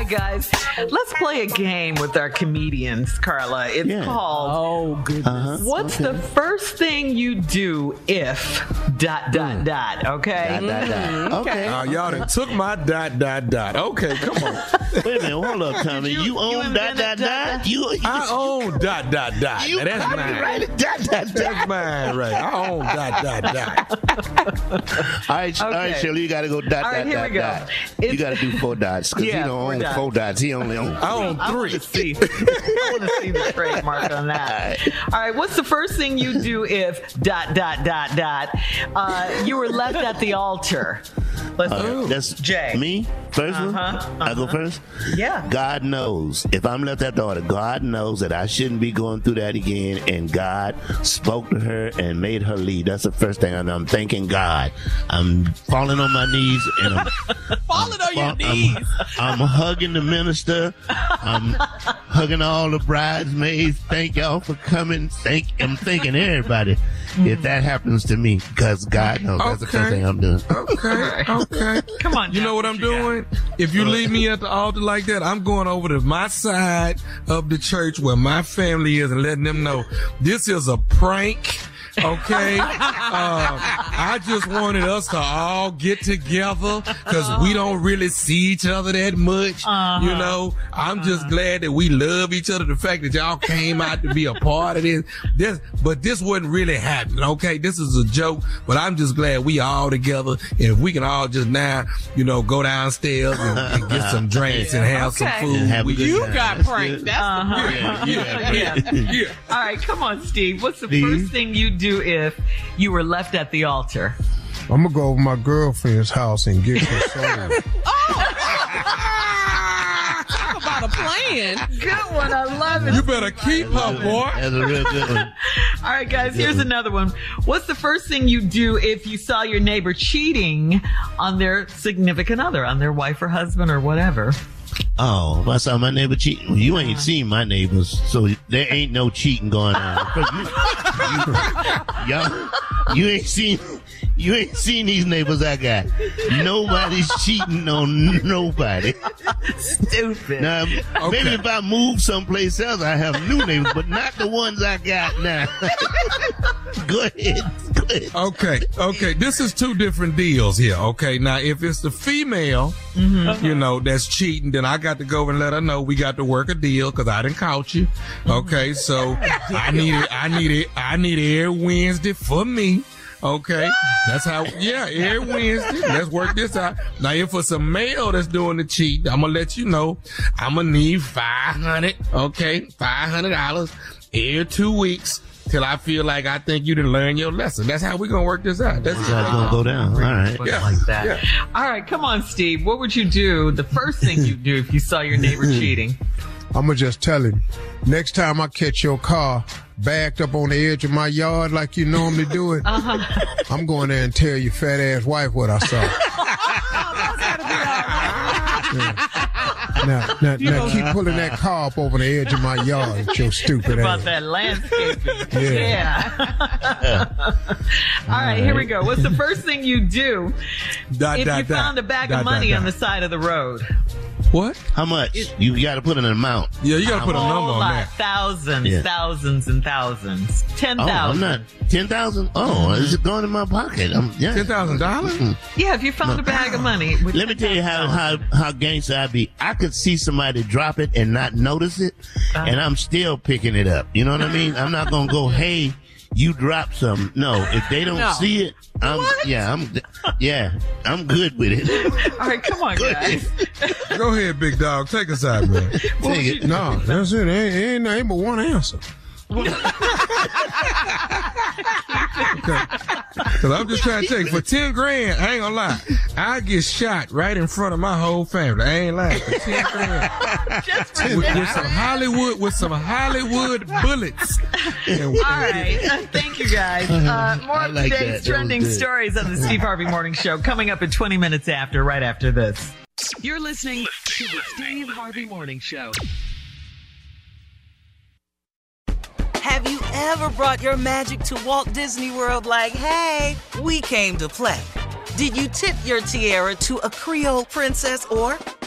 Hi guys, let's play a game with our comedians, Carla. It's Yeah. called Oh, goodness. Uh-huh. What's the first thing you do if dot dot dot? Okay. Dot, dot, dot. Okay. Uh, y'all done took my dot dot dot. Okay, come on. Wait a minute. Hold up, Tommy. you- You, you own dot dot dot, dot. You, you, I own dot dot dot. you Now, that's mine. copyrighted dot dot dot. That's mine, right? I own dot dot dot. All right, all right, Shirley, you got to go dot All right, dot here dot we go. dot. It's- You got to do four dots because Yeah, he don't four own dots. four dots. He only owns. I own I want three. to see. I want to see the trademark on that. All right. What's the first thing you do if dot dot dot dot uh, you were left at the altar? Let's Uh, that's Jay. Me first one. Uh-huh, I go first. Yeah. God knows if I'm left at the altar. God knows that I shouldn't be going through that again. And God spoke to her and made her leave. That's the first thing I know. I'm thanking God. I'm falling on my knees and I'm Falling on your I'm- knees. I'm, hugging the minister. I'm hugging all the bridesmaids. Thank y'all for coming. Thank I'm thanking everybody. If that happens to me, because God knows that's the first thing I'm doing. Okay, okay. Come on. You now, know what I'm you got? doing? If you leave me at the altar like that, I'm going over to my side of the church where my family is and letting them know this is a prank. Okay. uh, I just wanted us to all get together because we don't really see each other that much. You know, I'm just glad that we love each other. The fact that y'all came out to be a part of this, this, but this wasn't really happening. Okay. This is a joke, but I'm just glad we all together. And if we can all just now, you know, go downstairs and, and get some drinks and have some Okay. food. And have a we- good You time. got That's pranked. good. That's Uh-huh. yeah, yeah, Yeah. yeah. All right, come on, Steve. What's the Steve? first thing you do if you were left at the altar? I'm gonna go over my girlfriend's house and get her soda. Talk about a plan. Good one. I love it. You better keep her, boy. That's a real good one. All right, guys, here's another one. What's the first thing you do if you saw your neighbor cheating on their significant other, on their wife or husband or whatever? Oh, if I saw my neighbor cheating. Well, you ain't seen my neighbors, so there ain't no cheating going on. You, you, y'all, you ain't seen. You ain't seen these neighbors I got. Nobody's cheating on nobody. Stupid. Now, maybe if I move someplace else, I have new neighbors, but not the ones I got now. Go ahead. Okay, okay. This is two different deals here. Okay, now if it's the female, Mm-hmm. you know, that's cheating, then I got to go and let her know we got to work a deal because I didn't count you. Mm-hmm. Okay, so I need it. I need it. I need it every Wednesday for me. Okay, that's how. Yeah, every Wednesday. Let's work this out. Now, if it's a male that's doing the cheat, I'm gonna let you know. I'm gonna need five hundred. Okay, five hundred dollars every two weeks. Till I feel like I think you didn't learn your lesson. That's how we're gonna work this out. That's That's how it's gonna go down. All right. Yeah. Like that. Yeah. All right, come on, Steve. What would you do? The first thing you do if you saw your neighbor cheating? I'm gonna just tell him. Next time I catch your car backed up on the edge of my yard like you normally do it, uh-huh. I'm going there and tell your fat ass wife what I saw. Oh, yeah. Now, now, now keep pulling that car up over the edge of my yard with your stupid About ass. that landscaping. Yeah. Yeah. All right, here we go. What's the first thing you do Dot, if dot, you dot. found a bag Dot, of money dot, on the side of the road? What? How much? You got to put an amount. Yeah, you gotta put a Whole number on that. Thousands, Yeah. thousands, and thousands. Ten Oh, I'm thousand. not ten thousand. Oh, is it going in my pocket? I'm, yeah. Ten thousand dollars? yeah, if you found a bag of money. with Let me tell you how how how gangster I be. I could see somebody drop it and not notice it, Uh-huh. and I'm still picking it up. You know what I mean? I'm not gonna go, hey, you drop some. No, if they don't No. see it, I'm yeah, I'm yeah, I'm good with it. All right, come on, guys. Go ahead, big dog. Take us out, man. Take it. No, that's it. Ain't, ain't, ain't but one answer. Cause I'm just trying to tell you, for ten grand, I ain't gonna lie, I get shot right in front of my whole family. I ain't lying. For ten grand, with, with some Hollywood, with some Hollywood bullets. All right. Uh, thank you, guys. Uh, more I of like today's That trending good. stories on the Steve Harvey Morning Show coming up in 20 minutes after, right after this. You're listening to the Steve Harvey Morning Show. Have you ever brought your magic to Walt Disney World like, hey, we came to play? Did you tip your tiara to a Creole princess or